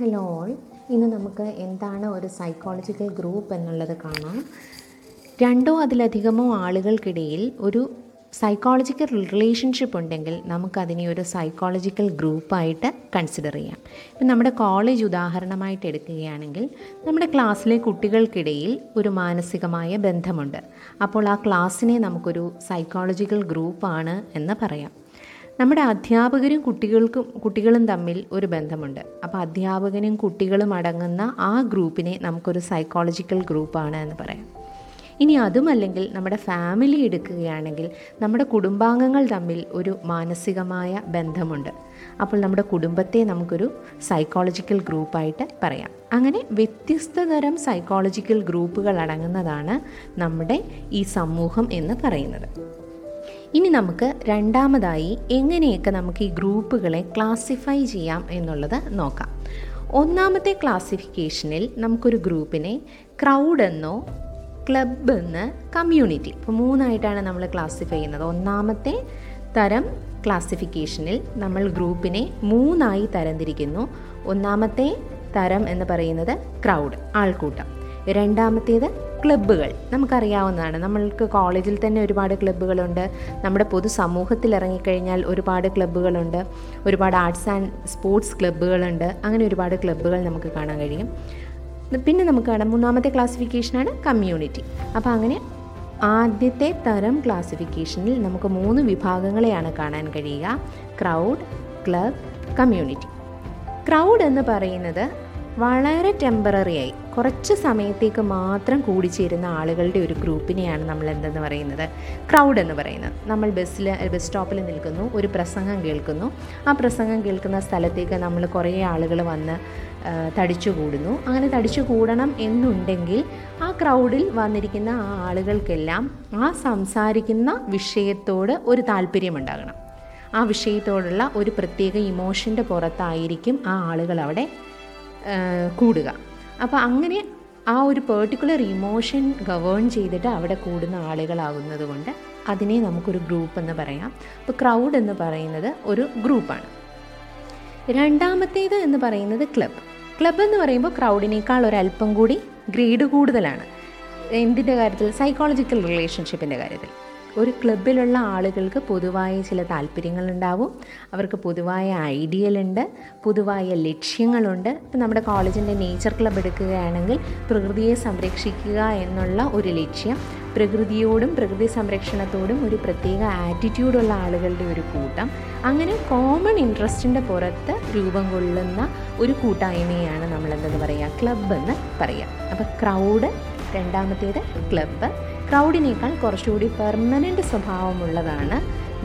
Hello all. ഇന്ന് നമുക്ക് എന്താണ് ഒരു സൈക്കോളജിക്കൽ ഗ്രൂപ്പ് എന്നുള്ളത് കാണാം. രണ്ടോ അതിലധികമോ ആളുകൾക്കിടയിൽ ഒരു സൈക്കോളജിക്കൽ റിലേഷൻഷിപ്പ് ഉണ്ടെങ്കിൽ നമുക്കതിനെ ഒരു സൈക്കോളജിക്കൽ ഗ്രൂപ്പായിട്ട് കൺസിഡർ ചെയ്യാം. ഇപ്പം നമ്മുടെ കോളേജ് ഉദാഹരണമായിട്ട് എടുക്കുകയാണെങ്കിൽ നമ്മുടെ ക്ലാസ്സിലെ കുട്ടികൾക്കിടയിൽ ഒരു മാനസികമായ ബന്ധമുണ്ട്. അപ്പോൾ ആ ക്ലാസ്സിനെ നമുക്കൊരു സൈക്കോളജിക്കൽ ഗ്രൂപ്പാണ് എന്ന് പറയാം. നമ്മുടെ അധ്യാപകരും കുട്ടികൾക്കും കുട്ടികളും തമ്മിൽ ഒരു ബന്ധമുണ്ട്. അപ്പോൾ അധ്യാപകനും കുട്ടികളും അടങ്ങുന്ന ആ ഗ്രൂപ്പിനെ നമുക്കൊരു സൈക്കോളജിക്കൽ ഗ്രൂപ്പാണ് എന്ന് പറയാം. ഇനി അതുമല്ലെങ്കിൽ നമ്മുടെ ഫാമിലി എടുക്കുകയാണെങ്കിൽ നമ്മുടെ കുടുംബാംഗങ്ങൾ തമ്മിൽ ഒരു മാനസികമായ ബന്ധമുണ്ട്. അപ്പോൾ നമ്മുടെ കുടുംബത്തെ നമുക്കൊരു സൈക്കോളജിക്കൽ ഗ്രൂപ്പായിട്ട് പറയാം. അങ്ങനെ വ്യത്യസ്ത തരം സൈക്കോളജിക്കൽ ഗ്രൂപ്പുകൾ അടങ്ങുന്നതാണ് നമ്മുടെ ഈ സമൂഹം എന്ന് പറയുന്നത്. ഇനി നമുക്ക് രണ്ടാമതായി എങ്ങനെയൊക്കെ നമുക്ക് ഈ ഗ്രൂപ്പുകളെ ക്ലാസിഫൈ ചെയ്യാം എന്നുള്ളത് നോക്കാം. ഒന്നാമത്തെ ക്ലാസിഫിക്കേഷനിൽ നമുക്കൊരു ഗ്രൂപ്പിനെ ക്രൗഡ് എന്നോ ക്ലബ് എന്ന് കമ്മ്യൂണിറ്റി ഇപ്പോൾ മൂന്നായിട്ടാണ് നമ്മൾ ക്ലാസിഫൈ ചെയ്യുന്നത്. ഒന്നാമത്തെ തരം ക്ലാസിഫിക്കേഷനിൽ നമ്മൾ ഗ്രൂപ്പിനെ മൂന്നായി തരംതിരിക്കുന്നു. ഒന്നാമത്തെ തരം എന്ന് പറയുന്നത് ക്രൗഡ് ആൾക്കൂട്ടം. രണ്ടാമത്തേത് ക്ലബ്ബുകൾ. നമുക്കറിയാവുന്നതാണ്. നമ്മൾക്ക് കോളേജിൽ തന്നെ ഒരുപാട് ക്ലബ്ബുകളുണ്ട്. നമ്മുടെ പൊതുസമൂഹത്തിൽ ഇറങ്ങിക്കഴിഞ്ഞാൽ ഒരുപാട് ക്ലബ്ബുകളുണ്ട്. ഒരുപാട് ആർട്സ് ആൻഡ് സ്പോർട്സ് ക്ലബ്ബുകളുണ്ട്. അങ്ങനെ ഒരുപാട് ക്ലബ്ബുകൾ നമുക്ക് കാണാൻ കഴിയും. പിന്നെ നമുക്ക് കാണാം മൂന്നാമത്തെ ക്ലാസിഫിക്കേഷനാണ് കമ്മ്യൂണിറ്റി അപ്പോൾ അങ്ങനെ ആദ്യത്തെ തരം ക്ലാസിഫിക്കേഷനിൽ നമുക്ക് മൂന്ന് വിഭാഗങ്ങളെയാണ് കാണാൻ കഴിയുക. ക്രൗഡ് ക്ലബ് കമ്മ്യൂണിറ്റി ക്രൗഡ് എന്ന് പറയുന്നത് വളരെ ടെമ്പററി ആയി. കുറച്ച് സമയത്തേക്ക് മാത്രം കൂടിച്ചേരുന്ന ആളുകളുടെ ഒരു ഗ്രൂപ്പിനെയാണ് നമ്മൾ എന്തെന്ന് പറയുന്നത്? ക്രൗഡ് എന്ന് പറയുന്നത്. നമ്മൾ ബസ്സിൽ ബസ് സ്റ്റോപ്പിൽ നിൽക്കുന്നു ഒരു പ്രസംഗം കേൾക്കുന്നു. ആ പ്രസംഗം കേൾക്കുന്ന സ്ഥലത്തേക്ക് നമ്മൾ കുറേ ആളുകൾ വന്ന് തടിച്ചു കൂടുന്നു അങ്ങനെ തടിച്ചു കൂടണം എന്നുണ്ടെങ്കിൽ ആ ക്രൗഡിൽ വന്നിരിക്കുന്ന ആ ആളുകൾക്കെല്ലാം ആ സംസാരിക്കുന്ന വിഷയത്തോട് ഒരു താല്പര്യമുണ്ടാകണം ആ വിഷയത്തോടുള്ള ഒരു പ്രത്യേക ഇമോഷന്റെ പുറത്തായിരിക്കും ആ ആളുകൾ അവിടെ കൂടുക. അപ്പോൾ അങ്ങനെ ആ ഒരു പെർട്ടിക്കുലർ ഇമോഷൻ ഗവേൺ ചെയ്തിട്ട് അവിടെ കൂടുന്ന ആളുകളാകുന്നത് കൊണ്ട് അതിനെ നമുക്കൊരു ഗ്രൂപ്പ് എന്ന് പറയാം. അപ്പോൾ ക്രൗഡ് എന്ന് പറയുന്നത് ഒരു ഗ്രൂപ്പാണ് രണ്ടാമത്തേത് എന്ന് പറയുന്നത് ക്ലബ് ക്ലബ് എന്ന് പറയുമ്പോൾ ക്രൗഡിനേക്കാൾ ഒരല്പം കൂടി ഗ്രേഡ് കൂടുതലാണ്. എന്തിന്റെ കാര്യത്തിൽ? സൈക്കോളജിക്കൽ റിലേഷൻഷിപ്പിന്റെ കാര്യത്തിൽ. ഒരു ക്ലബിലുള്ള ആളുകൾക്ക് പൊതുവായ ചില താല്പര്യങ്ങളുണ്ടാവും. അവർക്ക് പൊതുവായ ഐഡിയലുണ്ട് പൊതുവായ ലക്ഷ്യങ്ങളുണ്ട്. ഇപ്പം നമ്മുടെ കോളേജിന്റെ നേച്ചർ ക്ലബ് എടുക്കുകയാണെങ്കിൽ പ്രകൃതിയെ സംരക്ഷിക്കുക എന്നുള്ള ഒരു ലക്ഷ്യം പ്രകൃതിയോടും പ്രകൃതി സംരക്ഷണത്തോടും ഒരു പ്രത്യേക ആറ്റിറ്റ്യൂഡുള്ള ആളുകളുടെ ഒരു കൂട്ടം. അങ്ങനെ കോമൺ ഇൻട്രസ്റ്റിന്റെ പുറത്ത് രൂപം കൊള്ളുന്ന ഒരു കൂട്ടായ്മയാണ് നമ്മളെന്തെന്ന് പറയുക ക്ലബ് എന്ന് പറയുക അപ്പോൾ ക്രൗഡ് രണ്ടാമത്തേത് ക്ലബ്ബ്. ക്രൗഡിനേക്കാൾ കുറച്ചുകൂടി പെർമനന്റ് സ്വഭാവമുള്ളതാണ്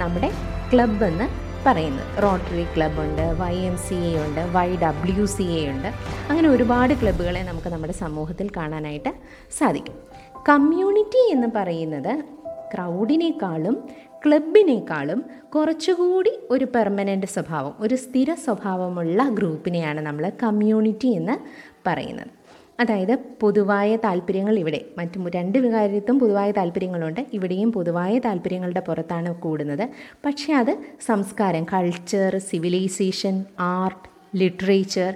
നമ്മുടെ ക്ലബ് എന്ന് പറയുന്നത്. റോട്ടറി ക്ലബ് ഉണ്ട് വൈ എം സി എ ഉണ്ട് വൈ ഡബ്ല്യു സി എ ഉണ്ട്. അങ്ങനെ ഒരുപാട് ക്ലബ്ബുകളെ നമുക്ക് നമ്മുടെ സമൂഹത്തിൽ കാണാനായിട്ട് സാധിക്കും. കമ്മ്യൂണിറ്റി എന്ന് പറയുന്നത് ക്രൗഡിനേക്കാളും ക്ലബിനേക്കാളും കുറച്ചുകൂടി ഒരു പെർമനന്റ് സ്വഭാവം ഒരു സ്ഥിര സ്വഭാവമുള്ള ഗ്രൂപ്പിനെയാണ് നമ്മൾ കമ്മ്യൂണിറ്റി എന്ന് പറയുന്നത്. അതായത് പൊതുവായ താല്പര്യങ്ങൾ ഇവിടെ. മറ്റു രണ്ട് കാര്യത്തും പൊതുവായ താല്പര്യങ്ങളുണ്ട്. ഇവിടെയും പൊതുവായ താല്പര്യങ്ങളുടെ പുറത്താണ് കൂടുന്നത്. പക്ഷേ അത് സംസ്കാരം culture civilisation art literature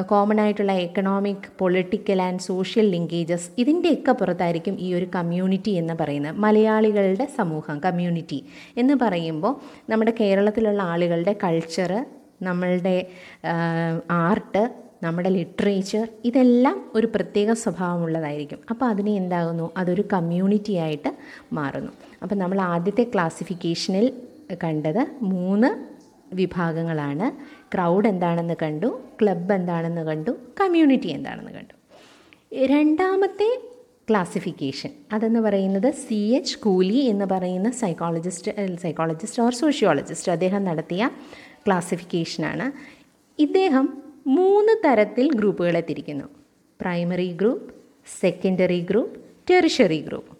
common ആയിട്ടുള്ള economic political and social linkages ഇതിന്റെയൊക്കെ പുറത്തായിരിക്കും ഈ ഒരു കമ്മ്യൂണിറ്റി എന്ന് പറയുന്നത്. മലയാളികളുടെ സമൂഹം കമ്മ്യൂണിറ്റി എന്ന് പറയുമ്പോൾ നമ്മുടെ കേരളത്തിലുള്ള ആളുകളുടെ കൾച്ചർ നമ്മളുടെ ആർട്ട് നമ്മുടെ ലിറ്ററേച്ചർ ഇതെല്ലാം ഒരു പ്രത്യേക സ്വഭാവമുള്ളതായിരിക്കും. അപ്പോൾ അതിനെ എന്താകുന്നു? അതൊരു കമ്മ്യൂണിറ്റി ആയിട്ട് മാറുന്നു. അപ്പോൾ നമ്മൾ ആദ്യത്തെ ക്ലാസിഫിക്കേഷനിൽ കണ്ടത് മൂന്ന് വിഭാഗങ്ങളാണ്. ക്രൗഡ് എന്താണെന്ന് കണ്ടു ക്ലബ് എന്താണെന്ന് കണ്ടു കമ്മ്യൂണിറ്റി എന്താണെന്ന് കണ്ടു. രണ്ടാമത്തെ ക്ലാസിഫിക്കേഷൻ അതെന്ന് പറയുന്നത് സി എച്ച് കൂലി എന്ന് പറയുന്ന സൈക്കോളജിസ്റ്റ് സൈക്കോളജിസ്റ്റ് ഓർ സോഷ്യോളജിസ്റ്റ് അദ്ദേഹം നടത്തിയ ക്ലാസിഫിക്കേഷനാണ് ഇദ്ദേഹം മൂന്ന് തരത്തിൽ ഗ്രൂപ്പുകളെ തിരിക്കുന്നു primary group secondary group tertiary group.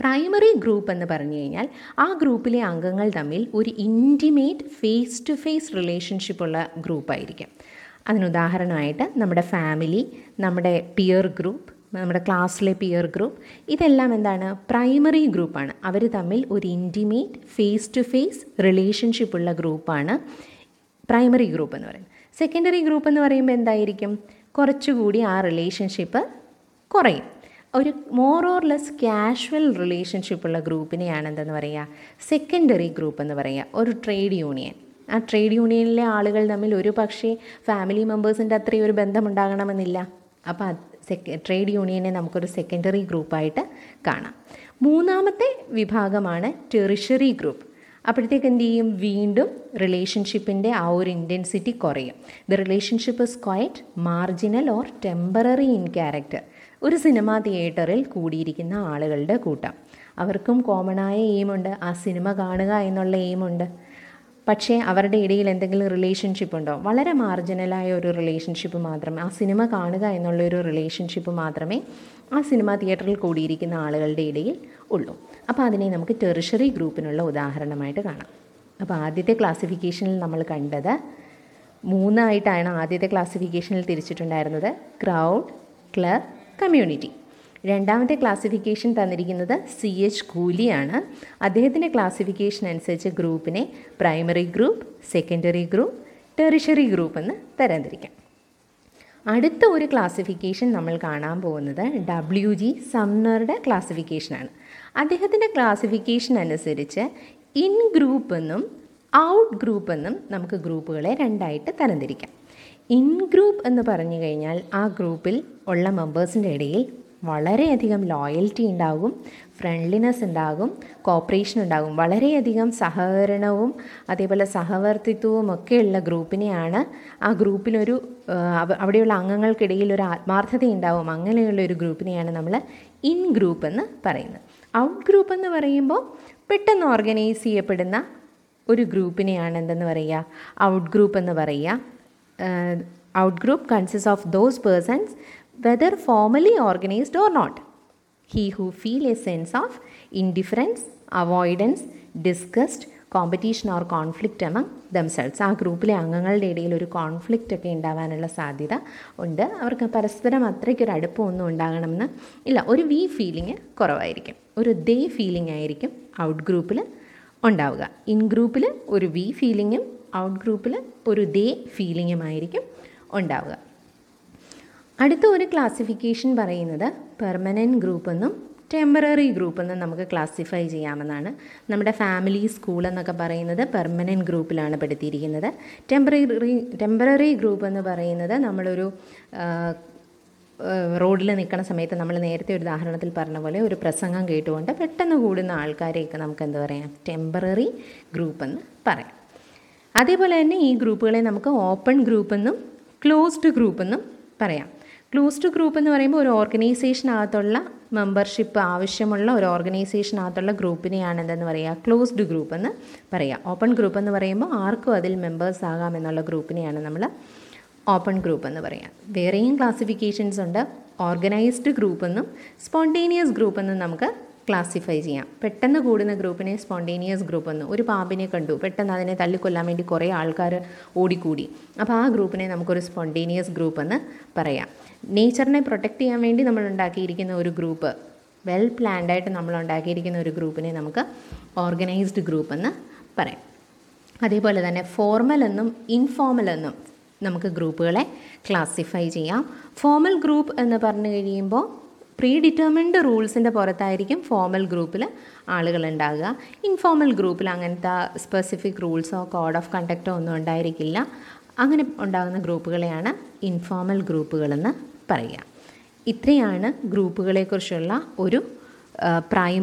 Primary group എന്ന് പറഞ്ഞു കഴിഞ്ഞാൽ ആ ഗ്രൂപ്പിലെ അംഗങ്ങൾ തമ്മിൽ ഒരു intimate face to face relationship റിലേഷൻഷിപ്പുള്ള ഗ്രൂപ്പായിരിക്കും അതിനുദാഹരണമായിട്ട് നമ്മുടെ ഫാമിലി നമ്മുടെ പിയർ ഗ്രൂപ്പ് നമ്മുടെ ക്ലാസ്സിലെ പിയർ ഗ്രൂപ്പ് ഇതെല്ലാം എന്താണ്? പ്രൈമറി ഗ്രൂപ്പാണ്. അവർ തമ്മിൽ ഒരു ഇന്റിമേറ്റ് ഫേസ് ടു ഫേസ് റിലേഷൻഷിപ്പുള്ള ഗ്രൂപ്പാണ് പ്രൈമറി ഗ്രൂപ്പ് എന്ന് പറയുന്നത്. സെക്കൻഡറി ഗ്രൂപ്പ് എന്ന് പറയുമ്പോൾ എന്തായിരിക്കും? കുറച്ചുകൂടി ആ റിലേഷൻഷിപ്പ് കുറയും. ഒരു മോർ ഓർ ലെസ് കാഷ്വൽ റിലേഷൻഷിപ്പുള്ള ഗ്രൂപ്പിനെയാണ് എന്തെന്ന് പറയുക സെക്കൻഡറി ഗ്രൂപ്പ് എന്ന് പറയുക ഒരു ട്രേഡ് യൂണിയൻ ആ ട്രേഡ് യൂണിയനിലെ ആളുകൾ തമ്മിൽ ഒരു പക്ഷേ ഫാമിലി മെമ്പേഴ്സിന്റെ അത്രയും ഒരു ബന്ധമുണ്ടാകണമെന്നില്ല. അപ്പോൾ സെക്ക ട്രേഡ് യൂണിയനെ നമുക്കൊരു സെക്കൻഡറി ഗ്രൂപ്പായിട്ട് കാണാം. മൂന്നാമത്തെ വിഭാഗമാണ് ടെറിഷറി ഗ്രൂപ്പ് അപ്പോഴത്തേക്ക് എന്ത് ചെയ്യും? വീണ്ടും റിലേഷൻഷിപ്പിന്റെ ആ ഒരു ഇന്റൻസിറ്റി കുറയും. The relationship is quite marginal or temporary in character ഒരു സിനിമാ തിയേറ്ററിൽ കൂടിയിരിക്കുന്ന ആളുകളുടെ കൂട്ടം. അവർക്കും കോമണായ എയിമുണ്ട് ആ സിനിമ കാണുക എന്നുള്ള എയിമുണ്ട് പക്ഷേ അവരുടെ ഇടയിൽ എന്തെങ്കിലും റിലേഷൻഷിപ്പ് ഉണ്ടോ? വളരെ മാർജിനലായ ഒരു റിലേഷൻഷിപ്പ് മാത്രമേ ആ സിനിമ കാണുക എന്നുള്ള ഒരു റിലേഷൻഷിപ്പ് മാത്രമേ ആ സിനിമ തിയേറ്ററിൽ കൂടിയിരിക്കുന്ന ആളുകളുടെ ഇടയിൽ ഉള്ളൂ. അപ്പോൾ അതിനെ നമുക്ക് ടെറിഷറി ഗ്രൂപ്പിനുള്ള ഉദാഹരണമായിട്ട് കാണാം. അപ്പോൾ ആദ്യത്തെ ക്ലാസിഫിക്കേഷനിൽ നമ്മൾ കണ്ടത് മൂന്നായിട്ടാണ് ആദ്യത്തെ ക്ലാസിഫിക്കേഷനിൽ തിരിച്ചിട്ടുണ്ടായിരുന്നത് ക്രൗഡ് ക്ലബ് കമ്മ്യൂണിറ്റി രണ്ടാമത്തെ ക്ലാസിഫിക്കേഷൻ തന്നിരിക്കുന്നത് സി എച്ച് കൂലിയാണ്. അദ്ദേഹത്തിന്റെ ക്ലാസിഫിക്കേഷൻ അനുസരിച്ച് ഗ്രൂപ്പിനെ primary group secondary group tertiary group എന്ന് തരംതിരിക്കാം. അടുത്ത ഒരു ക്ലാസിഫിക്കേഷൻ നമ്മൾ കാണാൻ പോകുന്നത് ഡബ്ല്യു ജി സംനറുടെ ക്ലാസിഫിക്കേഷനാണ് അദ്ദേഹത്തിന്റെ ക്ലാസിഫിക്കേഷൻ അനുസരിച്ച് ഇൻ ഗ്രൂപ്പ് എന്നും ഔട്ട് ഗ്രൂപ്പ് എന്നും നമുക്ക് ഗ്രൂപ്പുകളെ രണ്ടായിട്ട് തരംതിരിക്കാം. ഇൻ ഗ്രൂപ്പ് എന്ന് പറഞ്ഞു കഴിഞ്ഞാൽ ആ ഗ്രൂപ്പിൽ ഉള്ള മെമ്പേഴ്സിന്റെ ഇടയിൽ വളരെയധികം ലോയൽറ്റി ഉണ്ടാകും ഫ്രണ്ട്ലിനെസ് ഉണ്ടാകും കോപ്പറേഷൻ ഉണ്ടാകും. വളരെയധികം സഹകരണവും അതേപോലെ സഹവർത്തിത്വവും ഒക്കെയുള്ള ഗ്രൂപ്പിനെയാണ് ആ ഗ്രൂപ്പിലൊരു അവിടെയുള്ള അംഗങ്ങൾക്കിടയിൽ ഒരു ആത്മാർത്ഥത ഉണ്ടാവും. അങ്ങനെയുള്ള ഒരു ഗ്രൂപ്പിനെയാണ് നമ്മൾ ഇൻ ഗ്രൂപ്പ് എന്ന് പറയുന്നത്. ഔട്ട് ഗ്രൂപ്പ് എന്ന് പറയുമ്പോൾ പെട്ടെന്ന് ഓർഗനൈസ് ചെയ്യപ്പെടുന്ന ഒരു ഗ്രൂപ്പിനെയാണ് എന്തെന്ന് പറയുക? ഔട്ട് ഗ്രൂപ്പ് എന്ന് പറയുക. Out group consist of those persons whether formally organised or not he who feel a sense of indifference avoidance discussed competition or conflict among themselves ആ ഗ്രൂപ്പിലെ അംഗങ്ങളുടെ ഇടയിൽ ഒരു കോൺഫ്ലിക്റ്റ് ഒക്കെ ഉണ്ടാവാനുള്ള സാധ്യത ഉണ്ട്. അവർക്ക് പരസ്പരം അത്രയ്ക്കൊരു അടുപ്പമൊന്നും ഉണ്ടാകണമെന്ന് ഇല്ല. ഒരു വി ഫീലിംഗ് കുറവായിരിക്കും. ഒരു ദേ ഫീലിംഗ് ആയിരിക്കും ഔട്ട് ഗ്രൂപ്പിൽ ഉണ്ടാവുക. ഇൻ ഗ്രൂപ്പിൽ ഒരു വി ഫീലിങ്ങും ഔട്ട് ഗ്രൂപ്പിൽ ഒരു ദേ ഫീലിങ്ങുമായിരിക്കും ഉണ്ടാവുക. അടുത്ത ഒരു ക്ലാസിഫിക്കേഷൻ പറയുന്നത് പെർമനന്റ് ഗ്രൂപ്പ് എന്നും ടെമ്പററി ഗ്രൂപ്പ് എന്നും നമുക്ക് ക്ലാസിഫൈ ചെയ്യാമെന്നാണ്. നമ്മുടെ ഫാമിലി സ്കൂൾ എന്നൊക്കെ പറയുന്നത് പെർമനന്റ് ഗ്രൂപ്പിലാണ് പെടുത്തിയിരിക്കുന്നത്. ടെമ്പററി ടെമ്പററി ഗ്രൂപ്പ് എന്ന് പറയുന്നത് നമ്മളൊരു റോഡിൽ നിൽക്കുന്ന സമയത്ത് നമ്മൾ നേരത്തെ ഒരു ഉദാഹരണത്തിൽ പറഞ്ഞ പോലെ ഒരു പ്രസംഗം കേട്ടുകൊണ്ട് പെട്ടെന്ന് കൂടുന്ന ആൾക്കാരെയൊക്കെ നമുക്ക് എന്ത് പറയാം? ടെമ്പററി ഗ്രൂപ്പ് എന്ന് പറയാം. അതേപോലെ തന്നെ ഈ ഗ്രൂപ്പുകളെ നമുക്ക് ഓപ്പൺ ഗ്രൂപ്പ് എന്നും ക്ലോസ്ഡ് ഗ്രൂപ്പ് എന്നും പറയാം. ക്ലോസ്ഡ് ഗ്രൂപ്പ് എന്ന് പറയുമ്പോൾ ഒരു ഓർഗനൈസേഷനകത്തുള്ള മെമ്പർഷിപ്പ് ആവശ്യമുള്ള ഒരു ഓർഗനൈസേഷനകത്തുള്ള ഗ്രൂപ്പിനെയാണ് എന്തെന്ന് പറയുക? ക്ലോസ്ഡ് ഗ്രൂപ്പ് എന്ന് പറയുക. ഓപ്പൺ ഗ്രൂപ്പ് എന്ന് പറയുമ്പോൾ ആർക്കും അതിൽ മെമ്പേഴ്സ് ആകാം എന്നുള്ള ഗ്രൂപ്പിനെയാണ് നമ്മൾ ഓപ്പൺ ഗ്രൂപ്പ് എന്ന് പറയാം വേറെയും ക്ലാസിഫിക്കേഷൻസ് ഉണ്ട്. ഓർഗനൈസ്ഡ് ഗ്രൂപ്പ് എന്നും സ്പോണ്ടേനിയസ് ഗ്രൂപ്പ് എന്നും നമുക്ക് ക്ലാസിഫൈ ചെയ്യാം. പെട്ടെന്ന് കൂടുന്ന ഗ്രൂപ്പിനെ സ്പോണ്ടേനിയസ് ഗ്രൂപ്പ് എന്ന്. ഒരു പാമ്പിനെ കണ്ടു. പെട്ടെന്ന് അതിനെ തല്ലിക്കൊല്ലാൻ വേണ്ടി കുറേ ആൾക്കാർ ഓടിക്കൂടി. അപ്പോൾ ആ ഗ്രൂപ്പിനെ നമുക്കൊരു സ്പോണ്ടേനിയസ് ഗ്രൂപ്പ് എന്ന് പറയാം. നേച്ചറിനെ പ്രൊട്ടക്റ്റ് ചെയ്യാൻ വേണ്ടി നമ്മൾ ഉണ്ടാക്കിയിരിക്കുന്ന ഒരു ഗ്രൂപ്പ് വെൽ പ്ലാൻഡായിട്ട് നമ്മൾ ഉണ്ടാക്കിയിരിക്കുന്ന ഒരു ഗ്രൂപ്പിനെ നമുക്ക് ഓർഗനൈസ്ഡ് ഗ്രൂപ്പ് എന്ന് പറയാം. അതേപോലെ തന്നെ ഫോർമൽ എന്നും ഇൻഫോർമൽ എന്നും നമുക്ക് ഗ്രൂപ്പുകളെ ക്ലാസിഫൈ ചെയ്യാം. ഫോർമൽ ഗ്രൂപ്പ് എന്ന് പറഞ്ഞു കഴിയുമ്പോൾ പ്രീ ഡിറ്റർമിൻഡ് റൂൾസിന്റെ പുറത്തായിരിക്കും ഫോർമൽ ഗ്രൂപ്പിൽ ആളുകൾ ഉണ്ടാകുക ഇൻഫോർമൽ ഗ്രൂപ്പിൽ അങ്ങനത്തെ സ്പെസിഫിക് റൂൾസോ കോഡ് ഓഫ് കണ്ടക്റ്റോ ഒന്നും ഉണ്ടായിരിക്കില്ല. അങ്ങനെ ഉണ്ടാകുന്ന ഗ്രൂപ്പുകളെയാണ് ഇൻഫോർമൽ ഗ്രൂപ്പുകളെന്ന് പറയുക ഇത്രയാണ് ഗ്രൂപ്പുകളെക്കുറിച്ചുള്ള ഒരു പ്രൈമറി